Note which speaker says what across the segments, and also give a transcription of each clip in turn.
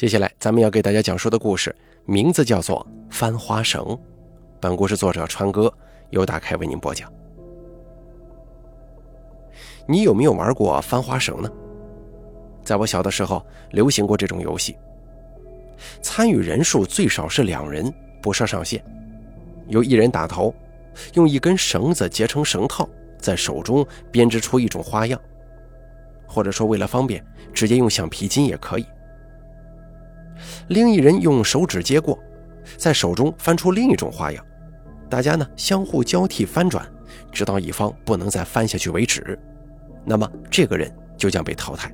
Speaker 1: 接下来，咱们要给大家讲述的故事名字叫做《翻花绳》。本故事作者川哥由打开为您播讲。你有没有玩过翻花绳呢？在我小的时候，流行过这种游戏。参与人数最少是两人，不设上限。由一人打头，用一根绳子结成绳套，在手中编织出一种花样，或者说为了方便，直接用橡皮筋也可以。另一人用手指接过，在手中翻出另一种花样，大家呢相互交替翻转，直到一方不能再翻下去为止，那么这个人就将被淘汰。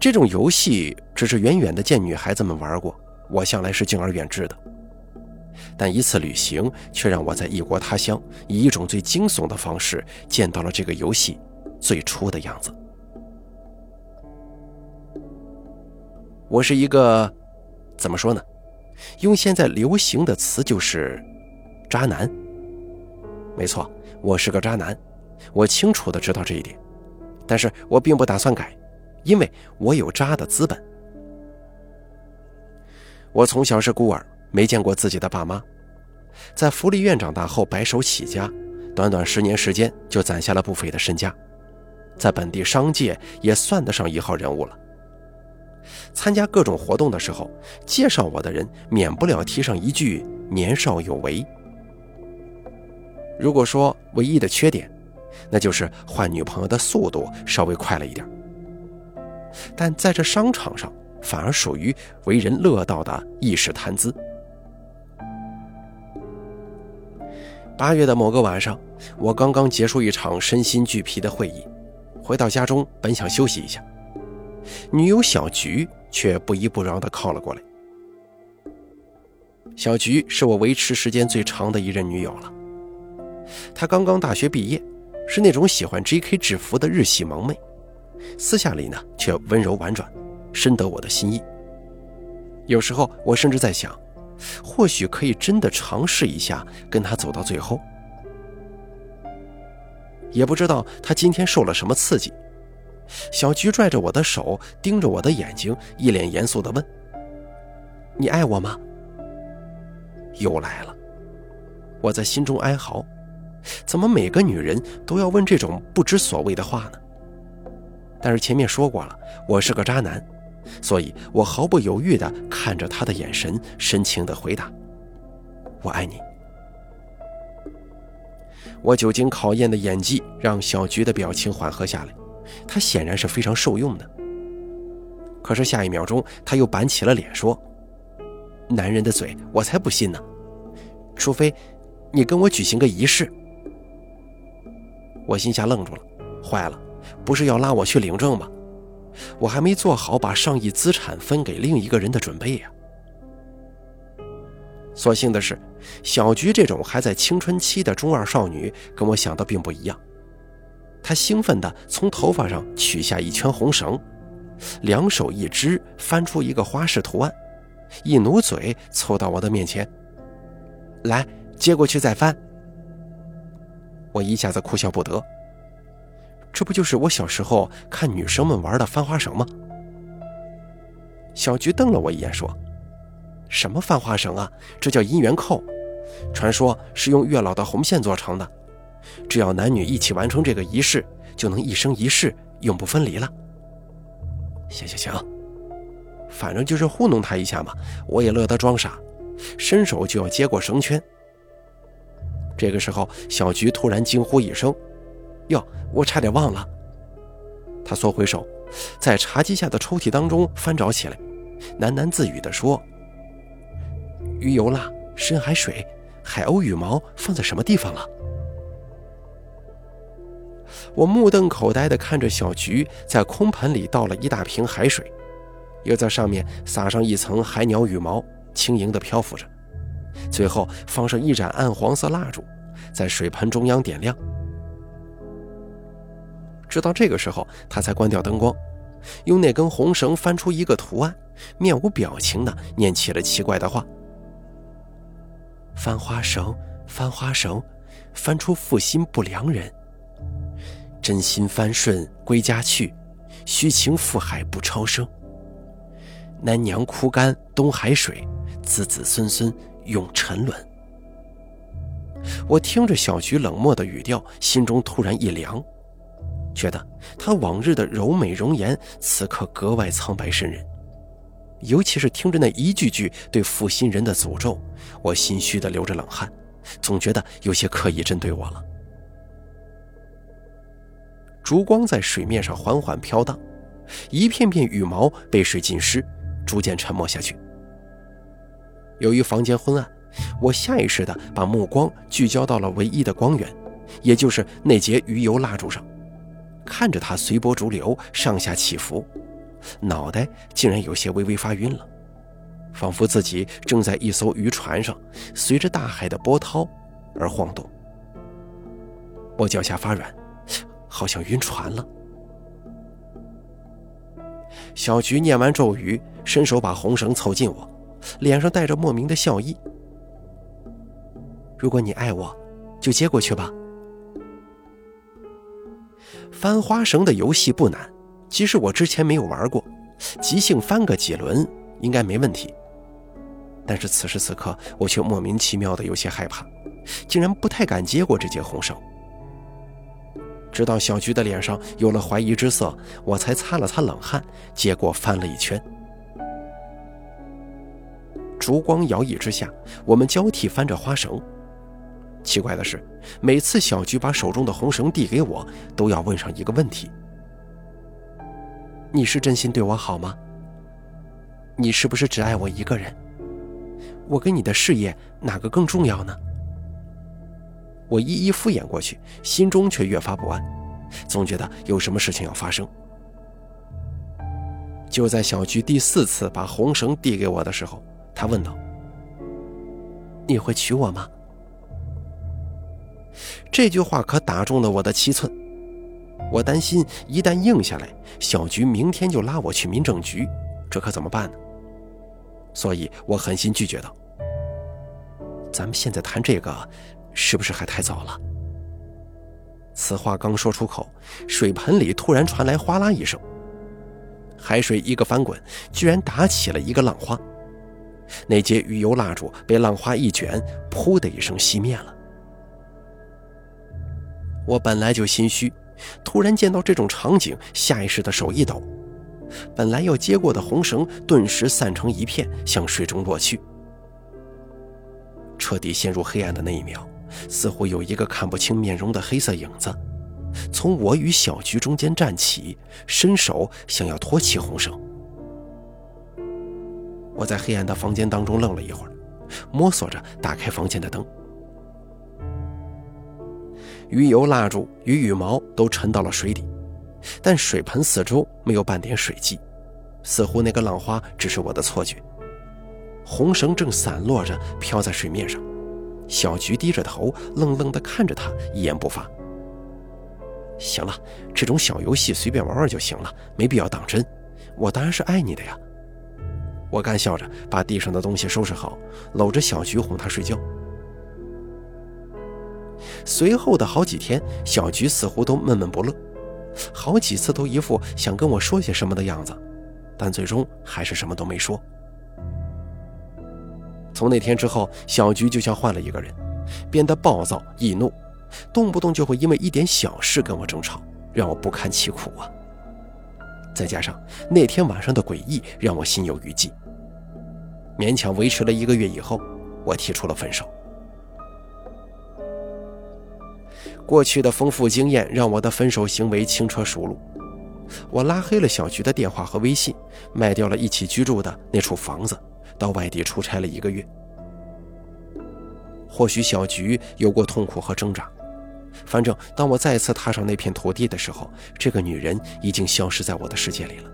Speaker 1: 这种游戏只是远远的见女孩子们玩过，我向来是敬而远之的。但一次旅行却让我在异国他乡，以一种最惊悚的方式见到了这个游戏最初的样子。我是一个，怎么说呢？用现在流行的词就是“渣男”。没错，我是个渣男，我清楚的知道这一点，但是我并不打算改，因为我有渣的资本。我从小是孤儿，没见过自己的爸妈，在福利院长大后白手起家，短短十年时间就攒下了不菲的身家，在本地商界也算得上一号人物了。参加各种活动的时候，介绍我的人免不了提上一句“年少有为”。如果说唯一的缺点，那就是换女朋友的速度稍微快了一点。但在这商场上，反而属于为人乐道的一时谈资。八月的某个晚上，我刚刚结束一场身心俱疲的会议，回到家中，本想休息一下。女友小菊却不依不饶地靠了过来。小菊是我维持时间最长的一任女友了。她刚刚大学毕业，是那种喜欢 J.K. 制服的日系萌妹，私下里呢却温柔婉转，深得我的心意。有时候我甚至在想，或许可以真的尝试一下跟她走到最后。也不知道她今天受了什么刺激。小菊拽着我的手，盯着我的眼睛，一脸严肃地问：“你爱我吗？”又来了，我在心中哀嚎：怎么每个女人都要问这种不知所谓的话呢？但是前面说过了，我是个渣男，所以我毫不犹豫地看着他的眼神，深情地回答：“我爱你。”我久经考验的演技让小菊的表情缓和下来。他显然是非常受用的，可是下一秒钟他又板起了脸说：“男人的嘴我才不信呢，除非你跟我举行个仪式。”我心下愣住了，坏了，不是要拉我去领证吗？我还没做好把上亿资产分给另一个人的准备呀。所幸的是，小菊这种还在青春期的中二少女跟我想的并不一样。他兴奋地从头发上取下一圈红绳，两手一支，翻出一个花式图案，一努嘴凑到我的面前：“来，接过去再翻。”我一下子哭笑不得。这不就是我小时候看女生们玩的翻花绳吗？小菊瞪了我一眼，说：“什么翻花绳啊？这叫姻缘扣，传说是用月老的红线做成的。”只要男女一起完成这个仪式，就能一生一世永不分离了。行行行，反正就是糊弄他一下嘛，我也乐得装傻，伸手就要接过绳圈。这个时候，小菊突然惊呼一声：“哟，我差点忘了！”他缩回手，在茶几下的抽屉当中翻找起来，喃喃自语地说：“鱼油蜡、深海水、海鸥羽毛放在什么地方了？”我目瞪口呆地看着小菊在空盆里倒了一大瓶海水，又在上面撒上一层海鸟羽毛，轻盈地漂浮着。最后放上一盏暗黄色蜡烛，在水盆中央点亮。直到这个时候，他才关掉灯光，用那根红绳翻出一个图案，面无表情地念起了奇怪的话：“翻花绳，翻花绳，翻出负心不良人。”真心翻顺归家去，虚情覆海不超生。南娘枯干东海水，子子孙孙永沉沦。我听着小菊冷漠的语调，心中突然一凉，觉得她往日的柔美容颜，此刻格外苍白渗人。尤其是听着那一句句对负心人的诅咒，我心虚的流着冷汗，总觉得有些刻意针对我了。烛光在水面上缓缓飘荡，一片片羽毛被水浸湿，逐渐沉没下去。由于房间昏暗。我下意识地把目光聚焦到了唯一的光源，也就是那节鱼油蜡烛上，看着它随波逐流，上下起伏，脑袋竟然有些微微发晕了，仿佛自己正在一艘渔船上，随着大海的波涛而晃动。我脚下发软，好像晕船了。小菊念完咒语，伸手把红绳凑近我，脸上带着莫名的笑意。如果你爱我，就接过去吧。翻花绳的游戏不难，即使我之前没有玩过，即兴翻个几轮应该没问题。但是此时此刻，我却莫名其妙的有些害怕，竟然不太敢接过这节红绳。直到小菊的脸上有了怀疑之色，我才擦了擦冷汗，接过翻了一圈。烛光摇曳之下，我们交替翻着花绳。奇怪的是，每次小菊把手中的红绳递给我，都要问上一个问题：“你是真心对我好吗？你是不是只爱我一个人？我跟你的事业哪个更重要呢？”我一一敷衍过去，心中却越发不安，总觉得有什么事情要发生。就在小菊第四次把红绳递给我的时候，她问道：“你会娶我吗？”这句话可打中了我的七寸，我担心一旦应下来，小菊明天就拉我去民政局，这可怎么办呢？所以我狠心拒绝道：“咱们现在谈这个，是不是还太早了？”此话刚说出口，水盆里突然传来哗啦一声，海水一个翻滚，居然打起了一个浪花，那节鱼油蜡烛被浪花一卷，噗的一声熄灭了。我本来就心虚，突然见到这种场景，下意识的手一抖，本来要接过的红绳顿时散成一片，向水中落去。彻底陷入黑暗的那一秒，似乎有一个看不清面容的黑色影子，从我与小菊中间站起，伸手想要托起红绳。我在黑暗的房间当中愣了一会儿，摸索着打开房间的灯。鱼油、蜡烛与羽毛都沉到了水底，但水盆四周没有半点水迹，似乎那个浪花只是我的错觉。红绳正散落着飘在水面上，小菊低着头，愣愣地看着他，一言不发。行了，这种小游戏随便玩玩就行了，没必要当真。我当然是爱你的呀。我干笑着把地上的东西收拾好，搂着小菊哄她睡觉。随后的好几天，小菊似乎都闷闷不乐，好几次都一副想跟我说些什么的样子，但最终还是什么都没说。从那天之后，小菊就像换了一个人，变得暴躁易怒，动不动就会因为一点小事跟我争吵，让我不堪其苦啊。再加上那天晚上的诡异，让我心有余悸。勉强维持了一个月以后，我提出了分手。过去的丰富经验让我的分手行为轻车熟路。我拉黑了小菊的电话和微信，卖掉了一起居住的那处房子，到外地出差了一个月。或许小菊有过痛苦和挣扎，反正当我再次踏上那片土地的时候，这个女人已经消失在我的世界里了。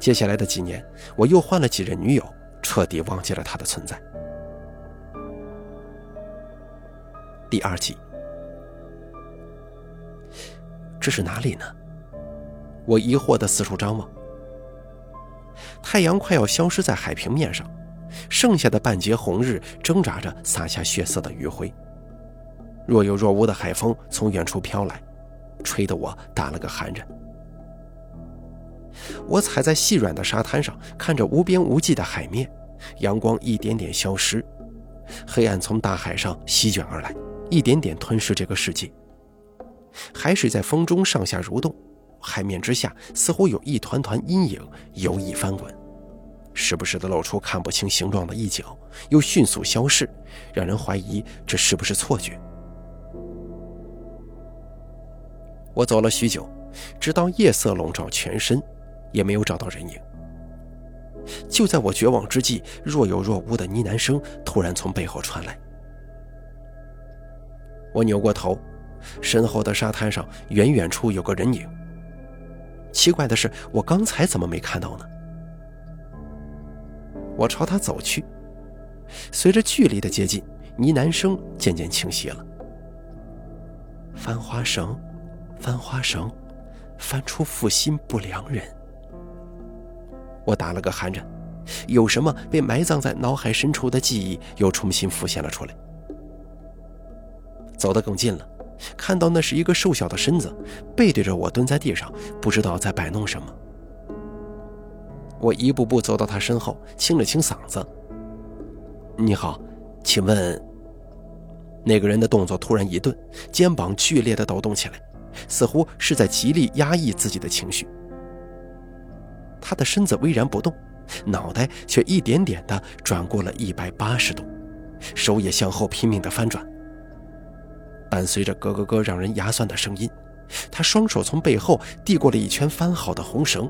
Speaker 1: 接下来的几年，我又换了几任女友，彻底忘记了她的存在。第二集，这是哪里呢？我疑惑的四处张望。太阳快要消失在海平面上，剩下的半截红日挣扎着洒下血色的余晖。若有若无的海风从远处飘来，吹得我打了个寒颤。我踩在细软的沙滩上，看着无边无际的海面，阳光一点点消失，黑暗从大海上席卷而来，一点点吞噬这个世界。海水在风中上下蠕动，海面之下似乎有一团团阴影游弋翻滚，时不时的露出看不清形状的一角，又迅速消逝，让人怀疑这是不是错觉。我走了许久，直到夜色笼罩全身，也没有找到人影。就在我绝望之际，若有若无的呢喃声突然从背后传来。我扭过头。身后的沙滩上，远远处有个人影。奇怪的是，我刚才怎么没看到呢？我朝他走去，随着距离的接近，呢喃声渐渐清晰了。翻花绳，翻花绳，翻出负心不良人。我打了个寒颤，有什么被埋葬在脑海深处的记忆又重新浮现了出来。走得更近了。看到那是一个瘦小的身子，背对着我蹲在地上，不知道在摆弄什么。我一步步走到他身后，清了清嗓子：“你好，请问？”那个人的动作突然一顿，肩膀剧烈的抖动起来，似乎是在极力压抑自己的情绪。他的身子巍然不动，脑袋却一点点的转过了一百八十度，手也向后拼命的翻转。伴随着咯咯咯让人牙酸的声音，他双手从背后递过了一圈翻好的红绳，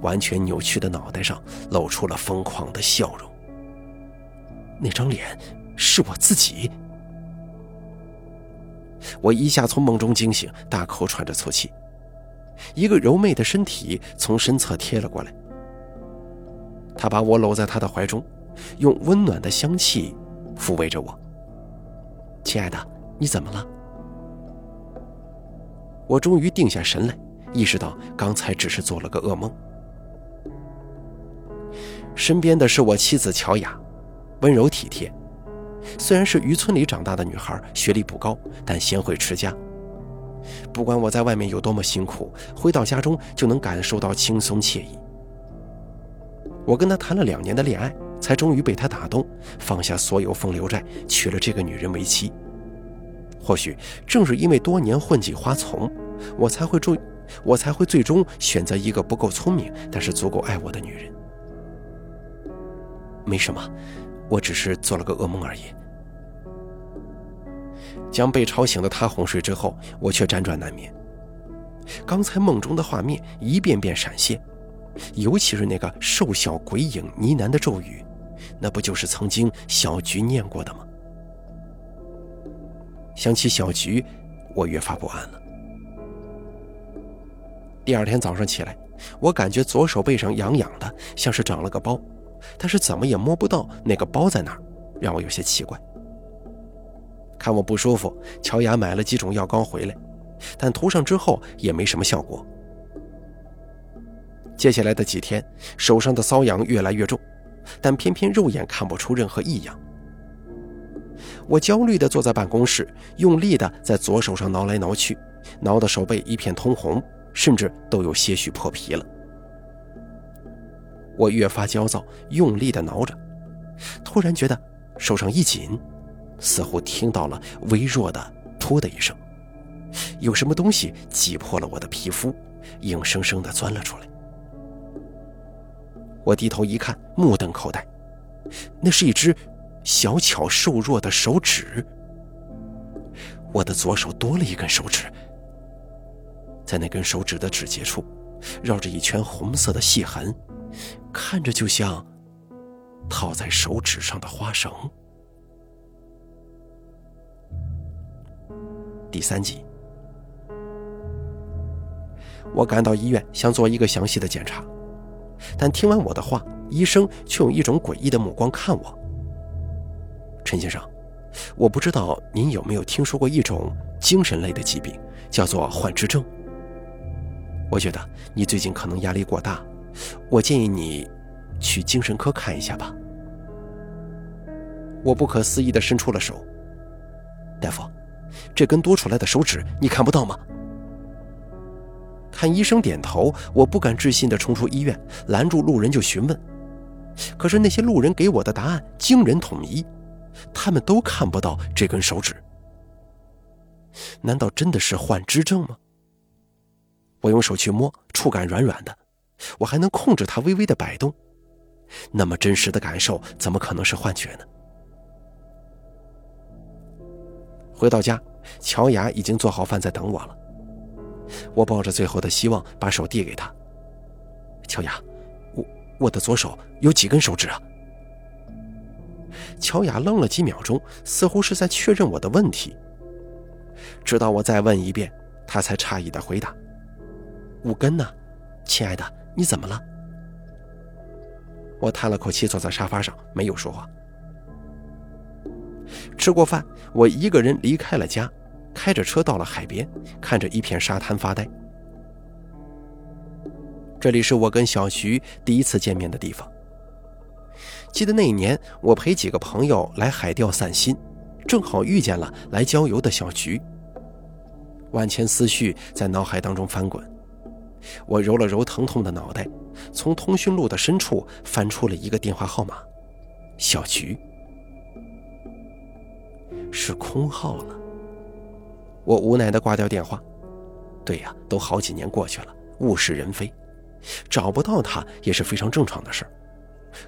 Speaker 1: 完全扭曲的脑袋上露出了疯狂的笑容。那张脸是我自己。我一下从梦中惊醒，大口喘着粗气。一个柔媚的身体从身侧贴了过来，他把我搂在他的怀中，用温暖的香气抚慰着我。亲爱的。你怎么了？我终于定下神来，意识到刚才只是做了个噩梦。身边的是我妻子乔雅，温柔体贴。虽然是渔村里长大的女孩，学历不高，但贤惠持家。不管我在外面有多么辛苦，回到家中就能感受到轻松惬意。我跟她谈了两年的恋爱，才终于被她打动，放下所有风流债，娶了这个女人为妻。或许正是因为多年混迹花丛，我才会注，我才会最终选择一个不够聪明，但是足够爱我的女人。没什么，我只是做了个噩梦而已。将被吵醒的他哄睡之后，我却辗转难眠。刚才梦中的画面一遍遍闪现，尤其是那个瘦小鬼影呢喃的咒语，那不就是曾经小菊念过的吗？想起小菊，我越发不安了。第二天早上起来，我感觉左手背上痒痒的，像是长了个包，但是怎么也摸不到那个包在哪儿，让我有些奇怪。看我不舒服，乔雅买了几种药膏回来，但涂上之后也没什么效果。接下来的几天，手上的瘙痒越来越重，但偏偏肉眼看不出任何异样。我焦虑地坐在办公室，用力地在左手上挠来挠去，挠的手背一片通红，甚至都有些许破皮了。我越发焦躁，用力地挠着，突然觉得手上一紧，似乎听到了微弱的“噗”的一声，有什么东西挤破了我的皮肤，硬生生地钻了出来。我低头一看，目瞪口呆，那是一只。小巧瘦弱的手指，我的左手多了一根手指，在那根手指的指节处，绕着一圈红色的细痕，看着就像套在手指上的花绳。第三集，我赶到医院，想做一个详细的检查，但听完我的话，医生却用一种诡异的目光看我。陈先生，我不知道您有没有听说过一种精神类的疾病，叫做幻肢症。我觉得你最近可能压力过大，我建议你去精神科看一下吧。我不可思议地伸出了手，大夫，这根多出来的手指你看不到吗？看医生点头，我不敢置信地冲出医院，拦住路人就询问。可是那些路人给我的答案惊人统一，他们都看不到这根手指。难道真的是幻肢症吗？我用手去摸，触感软软的，我还能控制它微微的摆动。那么真实的感受，怎么可能是幻觉呢？回到家，乔雅已经做好饭在等我了。我抱着最后的希望，把手递给他。乔雅，我我的左手有几根手指啊？乔雅愣了几秒钟，似乎是在确认我的问题。直到我再问一遍，他才诧异的回答：“五根呢，亲爱的，你怎么了？”我叹了口气，坐在沙发上，没有说话。吃过饭，我一个人离开了家。开着车到了海边，看着一片沙滩发呆。这里是我跟小徐第一次见面的地方。记得那一年，我陪几个朋友来海钓散心，正好遇见了来郊游的小菊。万千思绪在脑海当中翻滚，我揉了揉疼痛的脑袋，从通讯录的深处翻出了一个电话号码，小菊，是空号了。我无奈地挂掉电话。对呀，都好几年过去了，物是人非，找不到他也是非常正常的事儿。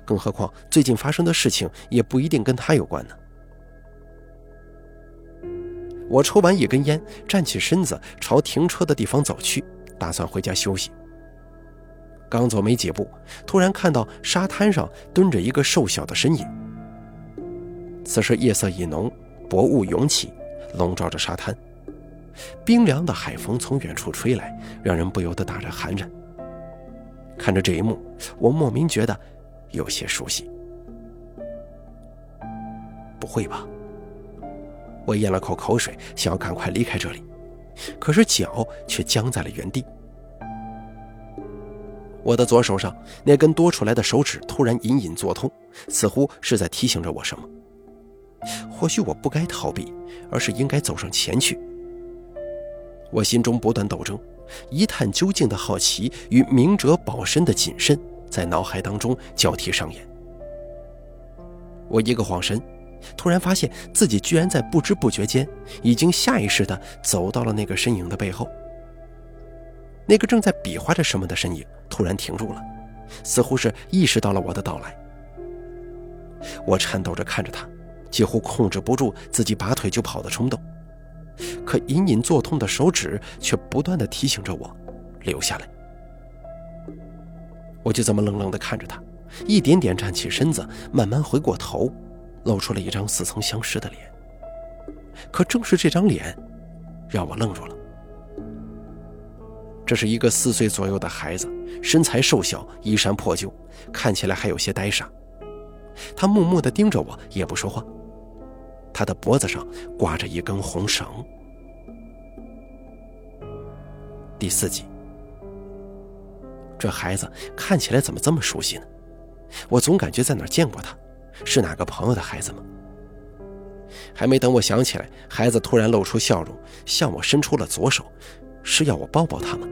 Speaker 1: 更何况最近发生的事情也不一定跟他有关呢。我抽完一根烟，站起身子朝停车的地方走去，打算回家休息。刚走没几步，突然看到沙滩上蹲着一个瘦小的身影。此时夜色已浓，薄雾涌起，笼罩着沙滩。冰凉的海风从远处吹来，让人不由得打着寒颤。看着这一幕，我莫名觉得有些熟悉。不会吧？我咽了口口水，想要赶快离开这里，可是脚却僵在了原地。我的左手上那根多出来的手指突然隐隐作痛，似乎是在提醒着我什么。或许我不该逃避，而是应该走上前去。我心中不断斗争，一探究竟的好奇与明哲保身的谨慎在脑海当中交替上演。我一个晃神，突然发现自己居然在不知不觉间，已经下意识地走到了那个身影的背后。那个正在比划着什么的身影突然停住了，似乎是意识到了我的到来。我颤抖着看着他，几乎控制不住自己拔腿就跑的冲动。可隐隐作痛的手指却不断的提醒着我，留下来。我就这么愣愣的看着他，一点点站起身子，慢慢回过头，露出了一张似曾相识的脸。可正是这张脸，让我愣住了。这是一个四岁左右的孩子，身材瘦小，衣衫破旧，看起来还有些呆傻。他默默的盯着我，也不说话。他的脖子上挂着一根红绳。第四集，这孩子看起来怎么这么熟悉呢？我总感觉在哪儿见过他，是哪个朋友的孩子吗？还没等我想起来，孩子突然露出笑容，向我伸出了左手，是要我抱抱他吗？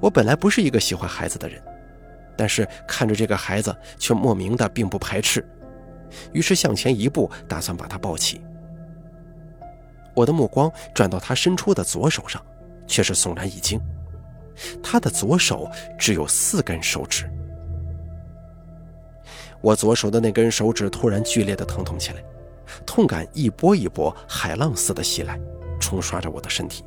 Speaker 1: 我本来不是一个喜欢孩子的人，但是看着这个孩子，却莫名的并不排斥。于是向前一步，打算把他抱起。我的目光转到他伸出的左手上，却是悚然一惊。他的左手只有四根手指。我左手的那根手指突然剧烈的疼痛起来，痛感一波一波海浪似的袭来，冲刷着我的身体。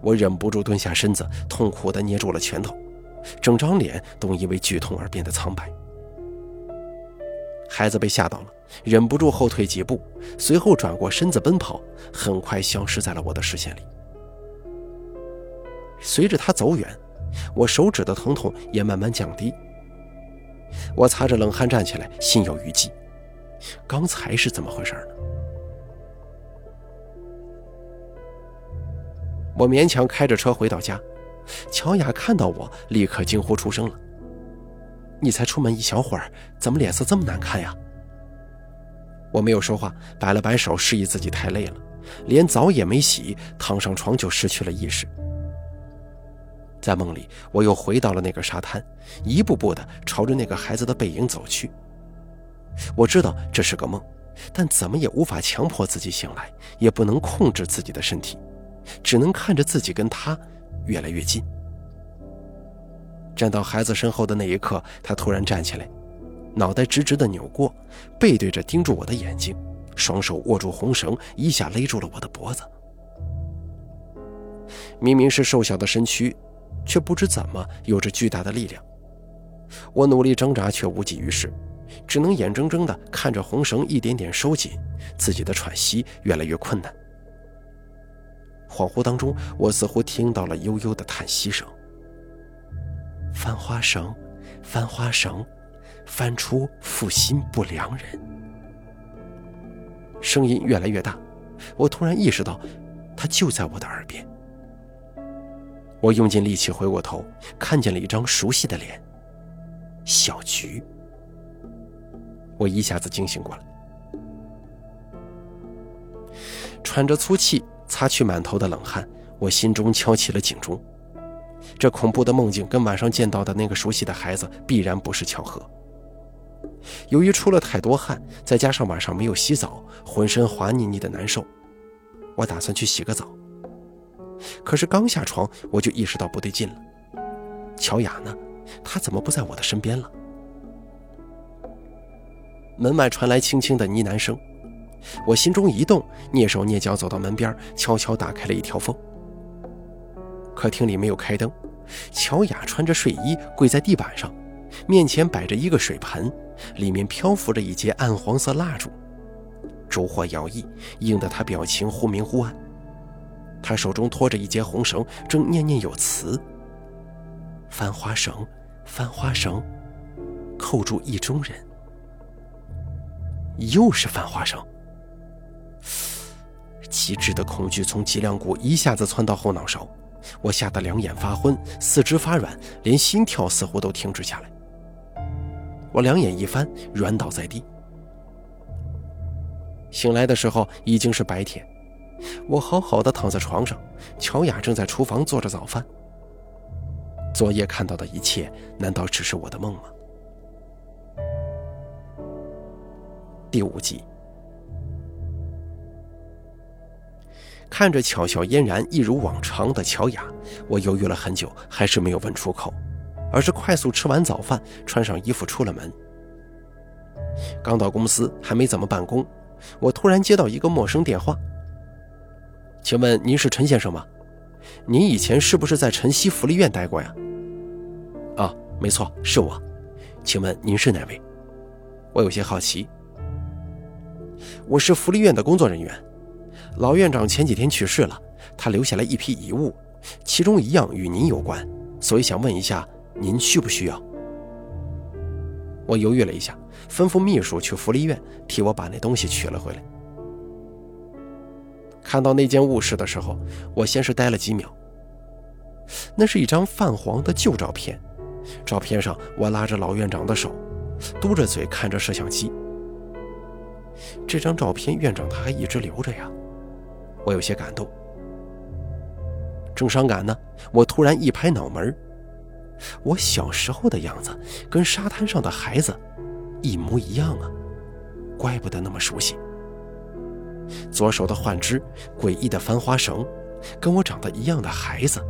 Speaker 1: 我忍不住蹲下身子，痛苦的捏住了拳头，整张脸都因为剧痛而变得苍白。孩子被吓到了，忍不住后退几步，随后转过身子奔跑，很快消失在了我的视线里。随着他走远，我手指的疼痛也慢慢降低。我擦着冷汗站起来，心有余悸。刚才是怎么回事呢？我勉强开着车回到家，乔雅看到我，立刻惊呼出声了。你才出门一小会儿，怎么脸色这么难看呀？我没有说话，摆了摆手，示意自己太累了，连澡也没洗，躺上床就失去了意识。在梦里，我又回到了那个沙滩，一步步的朝着那个孩子的背影走去。我知道这是个梦，但怎么也无法强迫自己醒来，也不能控制自己的身体，只能看着自己跟他越来越近。站到孩子身后的那一刻，他突然站起来，脑袋直直的扭过，背对着盯住我的眼睛，双手握住红绳，一下勒住了我的脖子。明明是瘦小的身躯。却不知怎么有着巨大的力量，我努力挣扎却无济于事，只能眼睁睁地看着红绳一点点收紧，自己的喘息越来越困难。恍惚当中，我似乎听到了悠悠的叹息声：“翻花绳，翻花绳，翻出负心不良人。”声音越来越大，我突然意识到，他就在我的耳边。我用尽力气回过头，看见了一张熟悉的脸，小菊。我一下子惊醒过来，喘着粗气，擦去满头的冷汗，我心中敲起了警钟。这恐怖的梦境跟晚上见到的那个熟悉的孩子必然不是巧合。由于出了太多汗，再加上晚上没有洗澡，浑身滑腻腻的难受，我打算去洗个澡。可是刚下床，我就意识到不对劲了。乔雅呢？她怎么不在我的身边了？门外传来轻轻的呢喃声，我心中一动，蹑手蹑脚走到门边，悄悄打开了一条缝。客厅里没有开灯，乔雅穿着睡衣跪在地板上，面前摆着一个水盆，里面漂浮着一截暗黄色蜡烛，烛火摇曳，映得她表情忽明忽暗。他手中托着一截红绳，正念念有词：“翻花绳，翻花绳，扣住意中人。”又是翻花绳。极致的恐惧从脊梁骨一下子窜到后脑勺，我吓得两眼发昏，四肢发软，连心跳似乎都停止下来。我两眼一翻，软倒在地。醒来的时候已经是白天。我好好的躺在床上，乔雅正在厨房做着早饭。昨夜看到的一切，难道只是我的梦吗？第五集，看着巧笑嫣然、一如往常的乔雅，我犹豫了很久，还是没有问出口，而是快速吃完早饭，穿上衣服出了门。刚到公司，还没怎么办公，我突然接到一个陌生电话。请问您是陈先生吗？您以前是不是在晨曦福利院待过呀？啊，没错，是我。请问您是哪位？我有些好奇。我是福利院的工作人员。老院长前几天去世了，他留下来一批遗物，其中一样与您有关，所以想问一下，您需不需要？我犹豫了一下，吩咐秘书去福利院替我把那东西取了回来。看到那间卧室的时候，我先是呆了几秒。那是一张泛黄的旧照片，照片上我拉着老院长的手，嘟着嘴看着摄像机。这张照片院长他还一直留着呀，我有些感动。正伤感呢，我突然一拍脑门我小时候的样子跟沙滩上的孩子一模一样啊，怪不得那么熟悉。左手的幻肢，诡异的翻花绳，跟我长得一样的孩子。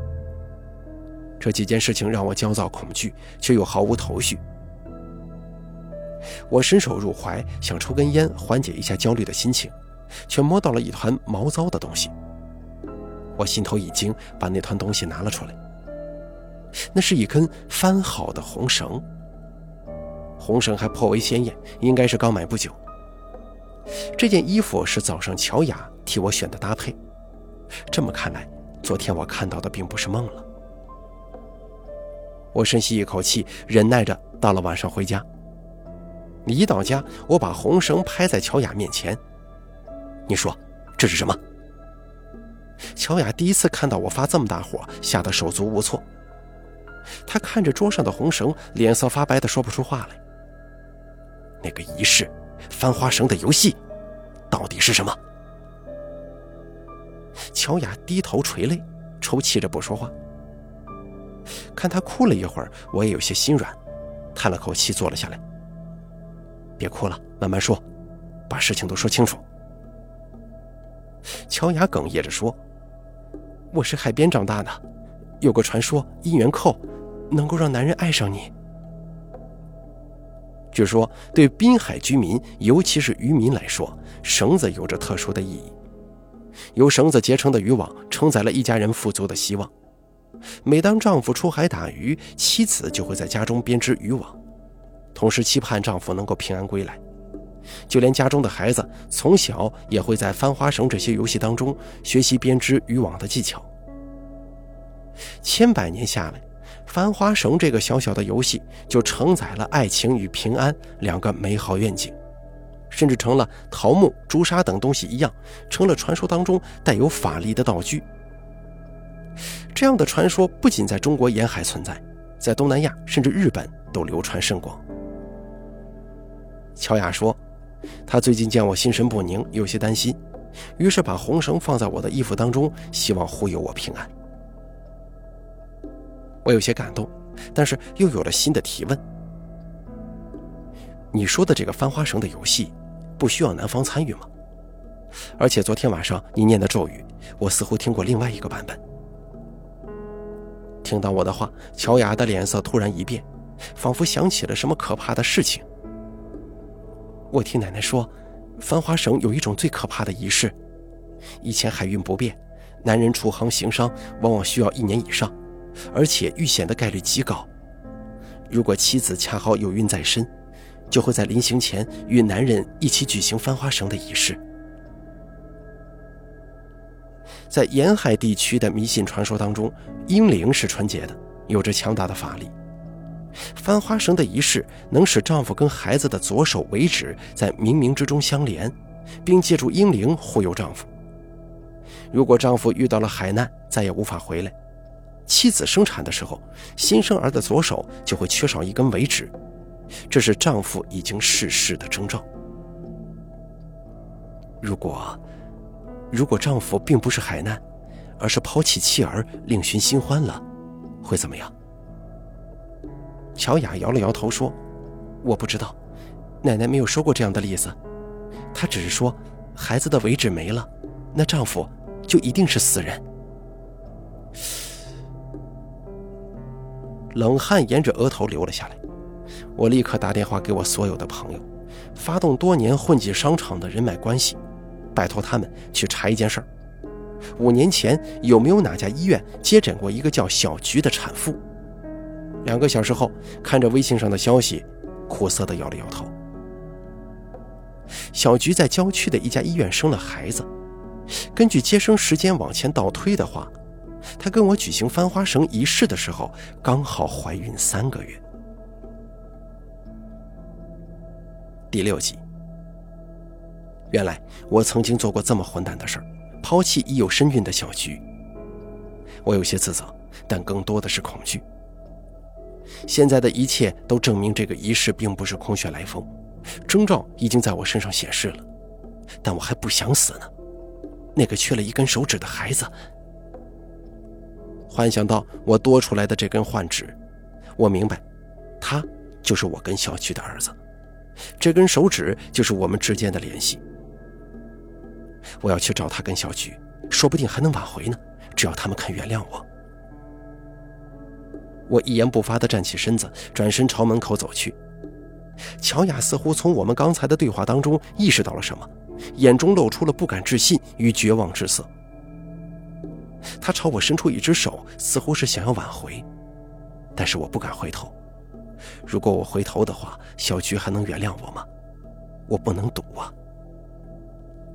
Speaker 1: 这几件事情让我焦躁恐惧，却又毫无头绪。我伸手入怀，想抽根烟缓解一下焦虑的心情，却摸到了一团毛糟的东西。我心头一惊，把那团东西拿了出来。那是一根翻好的红绳，红绳还颇为鲜艳，应该是刚买不久。这件衣服是早上乔雅替我选的搭配，这么看来，昨天我看到的并不是梦了。我深吸一口气，忍耐着到了晚上回家。一到家，我把红绳拍在乔雅面前，你说这是什么？乔雅第一次看到我发这么大火，吓得手足无措。她看着桌上的红绳，脸色发白的说不出话来。那个仪式。翻花绳的游戏，到底是什么？乔雅低头垂泪，抽泣着不说话。看她哭了一会儿，我也有些心软，叹了口气，坐了下来。别哭了，慢慢说，把事情都说清楚。乔雅哽咽着说：“我是海边长大的，有个传说，姻缘扣能够让男人爱上你。据说，对滨海居民，尤其是渔民来说，绳子有着特殊的意义。由绳子结成的渔网，承载了一家人富足的希望。每当丈夫出海打鱼，妻子就会在家中编织渔网，同时期盼丈夫能够平安归来。就连家中的孩子，从小也会在翻花绳这些游戏当中学习编织渔网的技巧。千百年下来，翻花绳这个小小的游戏就承载了爱情与平安两个美好愿景，甚至成了桃木、朱砂等东西一样，成了传说当中带有法力的道具。这样的传说不仅在中国沿海存在，在东南亚甚至日本都流传甚广。乔雅说，她最近见我心神不宁，有些担心，于是把红绳放在我的衣服当中，希望护佑我平安。我有些感动，但是又有了新的提问：你说的这个翻花绳的游戏，不需要男方参与吗？而且昨天晚上你念的咒语，我似乎听过另外一个版本。听到我的话，乔雅的脸色突然一变，仿佛想起了什么可怕的事情。我听奶奶说，翻花绳有一种最可怕的仪式。以前海运不便，男人出航行商往往需要一年以上，而且遇险的概率极高。如果妻子恰好有孕在身，就会在临行前与男人一起举行翻花绳的仪式。在沿海地区的迷信传说当中，婴灵是纯洁的，有着强大的法力。翻花绳的仪式能使丈夫跟孩子的左手尾指在冥冥之中相连，并借助婴灵护佑丈夫。如果丈夫遇到了海难，再也无法回来，妻子生产的时候，新生儿的左手就会缺少一根尾指，这是丈夫已经逝世的征兆。如果。如果丈夫并不是海难，而是抛弃妻儿另寻新欢了，会怎么样？乔雅摇了摇头说：“我不知道，奶奶没有说过这样的例子。她只是说，孩子的尾指没了，那丈夫就一定是死人。”冷汗沿着额头流了下来，我立刻打电话给我所有的朋友，发动多年混迹商场的人脉关系。拜托他们去查一件事儿：五年前有没有哪家医院接诊过一个叫小菊的产妇？两个小时后，看着微信上的消息，苦涩地摇了摇头。小菊在郊区的一家医院生了孩子，根据接生时间往前倒推的话，她跟我举行翻花绳仪式的时候，刚好怀孕三个月。第六集。原来我曾经做过这么混蛋的事儿，抛弃已有身孕的小菊。我有些自责，但更多的是恐惧。现在的一切都证明这个仪式并不是空穴来风，征兆已经在我身上显示了，但我还不想死呢。那个缺了一根手指的孩子，幻想到我多出来的这根幻指，我明白，他就是我跟小菊的儿子，这根手指就是我们之间的联系。我要去找他跟小菊，说不定还能挽回呢。只要他们肯原谅我。我一言不发地站起身子，转身朝门口走去。乔雅似乎从我们刚才的对话当中意识到了什么，眼中露出了不敢置信与绝望之色。他朝我伸出一只手，似乎是想要挽回，但是我不敢回头。如果我回头的话，小菊还能原谅我吗？我不能赌啊。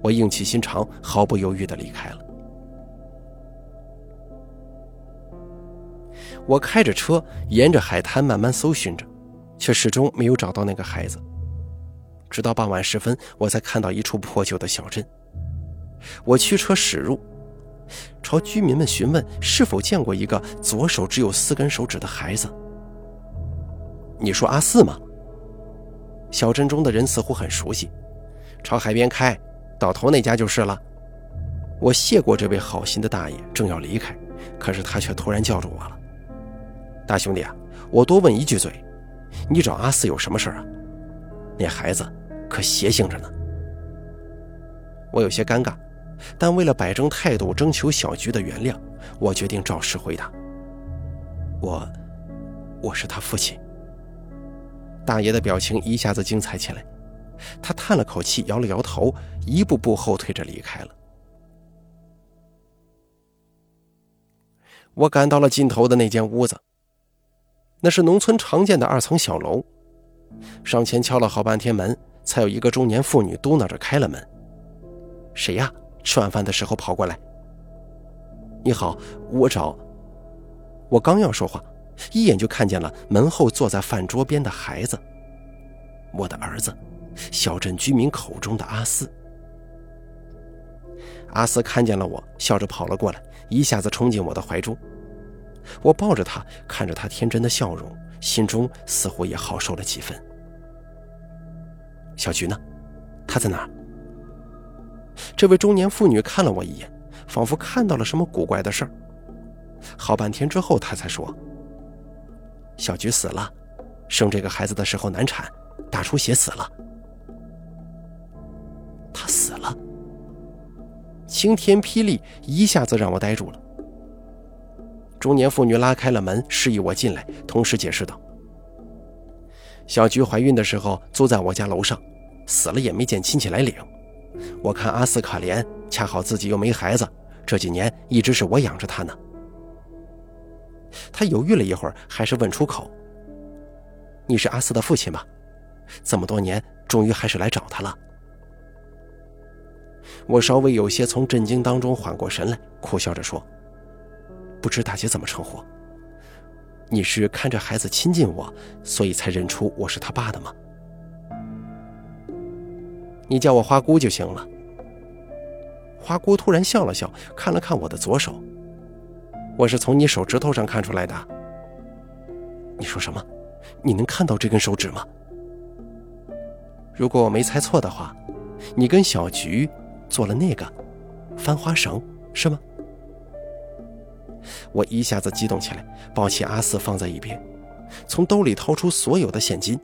Speaker 1: 我硬起心肠，毫不犹豫地离开了。我开着车沿着海滩慢慢搜寻着，却始终没有找到那个孩子。直到傍晚时分，我才看到一处破旧的小镇。我驱车驶入，朝居民们询问是否见过一个左手只有四根手指的孩子。你说阿四吗？小镇中的人似乎很熟悉。朝海边开。到头那家就是了。我谢过这位好心的大爷，正要离开，可是他却突然叫住我了：“大兄弟啊，我多问一句嘴，你找阿四有什么事啊？那孩子可邪性着呢。”我有些尴尬，但为了摆正态度，征求小菊的原谅，我决定照实回答：“我，我是他父亲。”大爷的表情一下子精彩起来，他叹了口气，摇了摇头，一步步后退着离开了。我赶到了尽头的那间屋子，那是农村常见的二层小楼。上前敲了好半天门，才有一个中年妇女嘟囔着开了门：“谁呀？吃晚饭的时候跑过来。”“你好，我找……”我刚要说话，一眼就看见了门后坐在饭桌边的孩子，我的儿子，小镇居民口中的阿四。阿四看见了我，笑着跑了过来。一下子冲进我的怀中，我抱着他，看着他天真的笑容，心中似乎也好受了几分。小菊呢？她在哪儿？这位中年妇女看了我一眼，仿佛看到了什么古怪的事儿。好半天之后，她才说：“小菊死了，生这个孩子的时候难产，大出血死了。她死了。”晴天霹雳，一下子让我呆住了。中年妇女拉开了门，示意我进来，同时解释道：“小菊怀孕的时候租在我家楼上，死了也没见亲戚来领。我看阿四可怜，恰好自己又没孩子，这几年一直是我养着他呢。”他犹豫了一会儿，还是问出口：“你是阿四的父亲吧？这么多年，终于还是来找他了。”我稍微有些从震惊当中缓过神来，苦笑着说：“不知大姐怎么称呼？你是看着孩子亲近我，所以才认出我是他爸的吗？你叫我花姑就行了。”花姑突然笑了笑，看了看我的左手：“我是从你手指头上看出来的。”你说什么？你能看到这根手指吗？如果我没猜错的话，你跟小菊……做了那个翻花绳是吗？我一下子激动起来，抱起阿四放在一边，从兜里掏出所有的现金，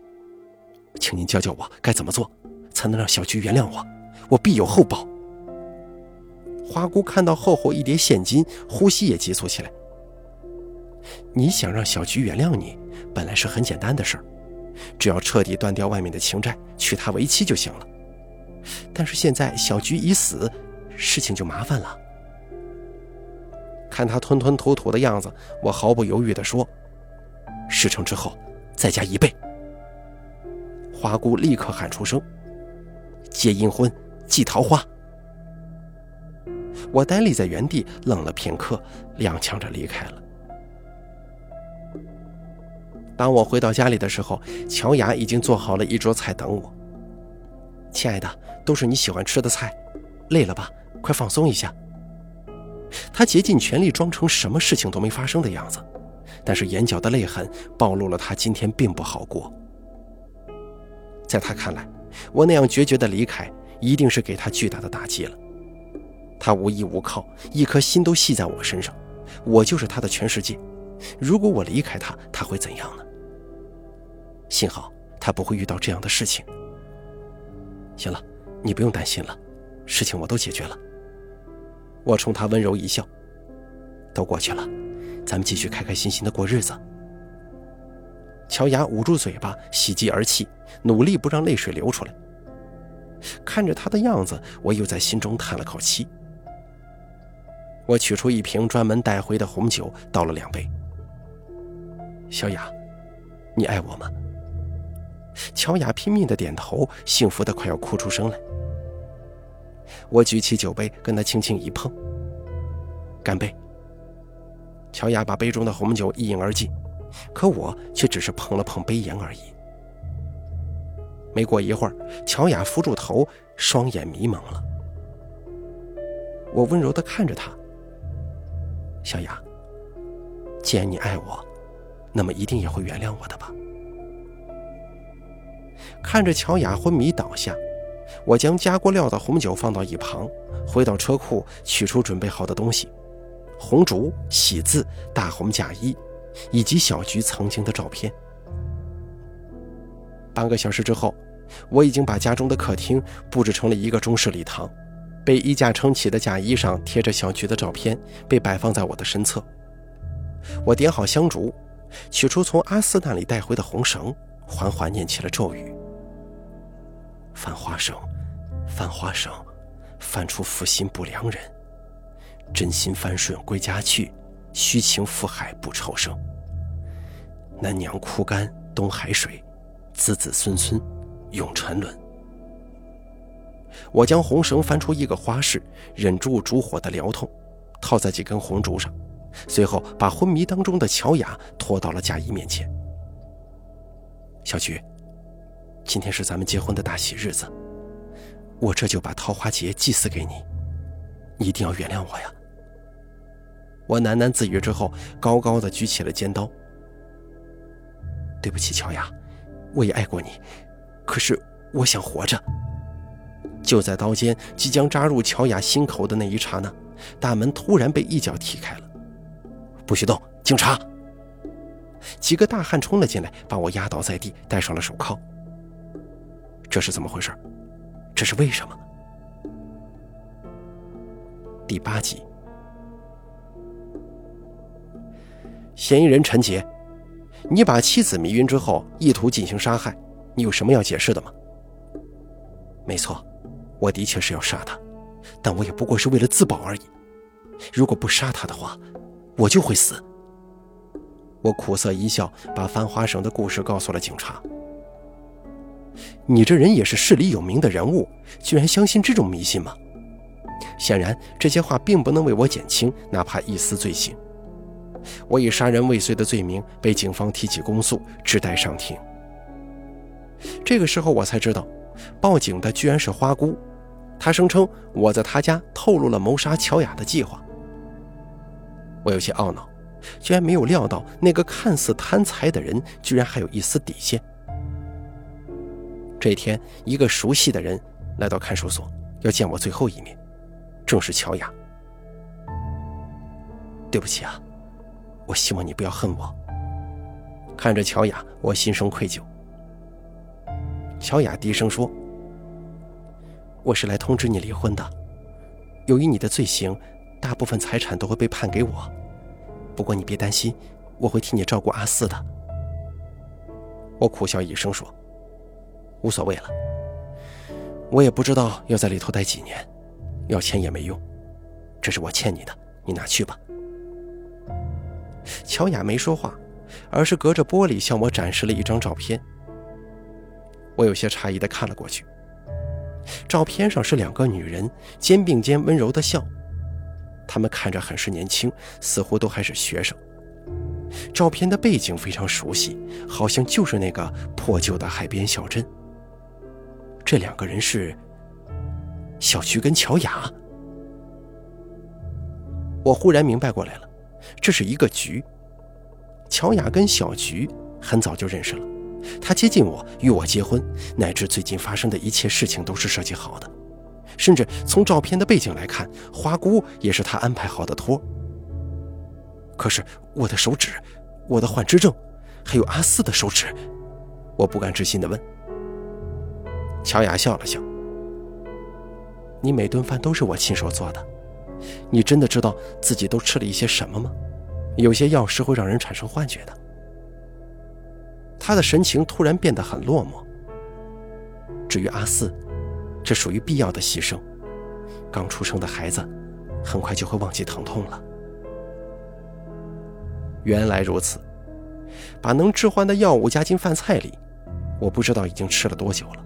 Speaker 1: 请您教教我该怎么做，才能让小菊原谅我，我必有厚报。花姑看到厚厚一叠现金，呼吸也急促起来。你想让小菊原谅你，本来是很简单的事儿，只要彻底断掉外面的情债，娶她为妻就行了。但是现在小菊已死，事情就麻烦了。看他吞吞吐吐的样子，我毫不犹豫地说：“事成之后，再加一倍。”花姑立刻喊出声：“结阴婚，祭桃花。”我呆立在原地，愣了片刻，踉跄着离开了。当我回到家里的时候，乔雅已经做好了一桌菜等我。亲爱的，都是你喜欢吃的菜，累了吧？快放松一下。他竭尽全力装成什么事情都没发生的样子，但是眼角的泪痕暴露了他今天并不好过。在他看来，我那样决绝的离开，一定是给他巨大的打击了。他无依无靠，一颗心都系在我身上，我就是他的全世界。如果我离开他，他会怎样呢？幸好他不会遇到这样的事情。行了，你不用担心了，事情我都解决了。我冲他温柔一笑，都过去了，咱们继续开开心心的过日子。乔雅捂住嘴巴，喜极而泣，努力不让泪水流出来。看着他的样子，我又在心中叹了口气。我取出一瓶专门带回的红酒，倒了两杯。小雅，你爱我吗？乔雅拼命的点头，幸福的快要哭出声来。我举起酒杯，跟她轻轻一碰，干杯。乔雅把杯中的红酒一饮而尽，可我却只是碰了碰杯沿而已。没过一会儿，乔雅扶住头，双眼迷蒙了。我温柔的看着她，小雅，既然你爱我，那么一定也会原谅我的吧。看着乔雅昏迷倒下，我将加过料的红酒放到一旁，回到车库取出准备好的东西：红烛、喜字、大红嫁衣，以及小菊曾经的照片。半个小时之后，我已经把家中的客厅布置成了一个中式礼堂，被衣架撑起的假衣上贴着小菊的照片，被摆放在我的身侧。我点好香烛，取出从阿四那里带回的红绳，缓缓念起了咒语。翻花生，翻花生，翻出负心不良人。真心翻顺归家去，虚情负海不愁生。南娘枯干东海水，子子孙孙永沉沦。我将红绳翻出一个花式，忍住烛火的燎痛，套在几根红烛上，随后把昏迷当中的乔雅拖到了嫁衣面前。小菊。今天是咱们结婚的大喜日子，我这就把桃花劫祭祀给你，你一定要原谅我呀！我喃喃自语之后，高高的举起了尖刀。对不起，乔雅，我也爱过你，可是我想活着。就在刀尖即将扎入乔雅心口的那一刹那，大门突然被一脚踢开了。不许动！警察！几个大汉冲了进来，把我压倒在地，戴上了手铐。这是怎么回事？这是为什么？第八集，嫌疑人陈杰，你把妻子迷晕之后，意图进行杀害，你有什么要解释的吗？没错，我的确是要杀他，但我也不过是为了自保而已。如果不杀他的话，我就会死。我苦涩一笑，把翻花绳的故事告诉了警察。你这人也是市里有名的人物，居然相信这种迷信吗？显然，这些话并不能为我减轻哪怕一丝罪行。我以杀人未遂的罪名被警方提起公诉，只待上庭。这个时候，我才知道，报警的居然是花姑。她声称我在她家透露了谋杀乔雅的计划。我有些懊恼，居然没有料到那个看似贪财的人，居然还有一丝底线。这一天，一个熟悉的人来到看守所，要见我最后一面，正是乔雅。对不起啊，我希望你不要恨我。看着乔雅，我心生愧疚。乔雅低声说：“我是来通知你离婚的。由于你的罪行，大部分财产都会被判给我。不过你别担心，我会替你照顾阿四的。”我苦笑一声说。无所谓了，我也不知道要在里头待几年，要钱也没用，这是我欠你的，你拿去吧。乔雅没说话，而是隔着玻璃向我展示了一张照片。我有些诧异的看了过去，照片上是两个女人肩并肩温柔的笑，她们看着很是年轻，似乎都还是学生。照片的背景非常熟悉，好像就是那个破旧的海边小镇。这两个人是小菊跟乔雅。我忽然明白过来了，这是一个局。乔雅跟小菊很早就认识了，她接近我，与我结婚，乃至最近发生的一切事情都是设计好的。甚至从照片的背景来看，花姑也是她安排好的托。可是我的手指，我的幻肢症，还有阿四的手指，我不敢置信的问。乔雅笑了笑：“你每顿饭都是我亲手做的，你真的知道自己都吃了一些什么吗？有些药是会让人产生幻觉的。”他的神情突然变得很落寞。至于阿四，这属于必要的牺牲。刚出生的孩子，很快就会忘记疼痛了。原来如此，把能致幻的药物加进饭菜里，我不知道已经吃了多久了。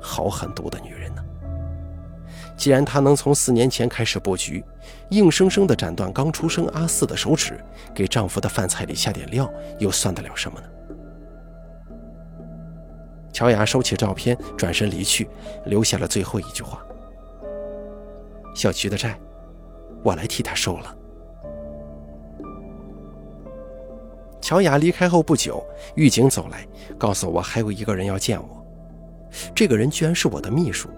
Speaker 1: 好狠毒的女人！既然她能从四年前开始布局，硬生生地斩断刚出生阿四的手指，给丈夫的饭菜里下点料，又算得了什么呢？乔雅收起照片，转身离去，留下了最后一句话：“小菊的债，我来替他收了。”乔雅离开后不久，狱警走来，告诉我还有一个人要见我。这个人居然是我的秘书。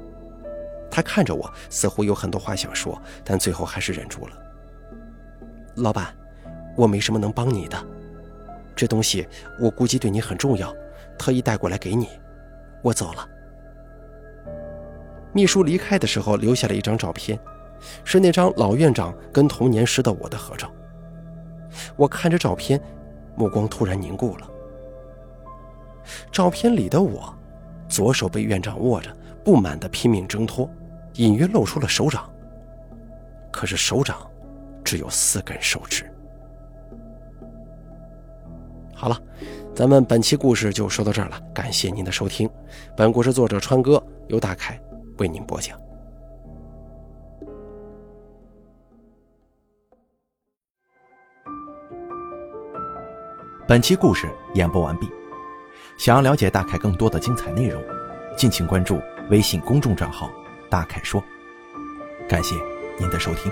Speaker 1: 他看着我，似乎有很多话想说，但最后还是忍住了。老板，我没什么能帮你的，这东西我估计对你很重要，特意带过来给你。我走了。秘书离开的时候留下了一张照片，是那张老院长跟童年时的我的合照。我看着照片，目光突然凝固了。照片里的我，左手被院长握着，不满的拼命挣脱，隐约露出了手掌。可是手掌只有四根手指。好了，咱们本期故事就说到这儿了，感谢您的收听。本故事作者川哥由大凯为您播讲。
Speaker 2: 本期故事演播完毕。想要了解大凯更多的精彩内容，敬请关注微信公众账号“大凯说”。感谢您的收听。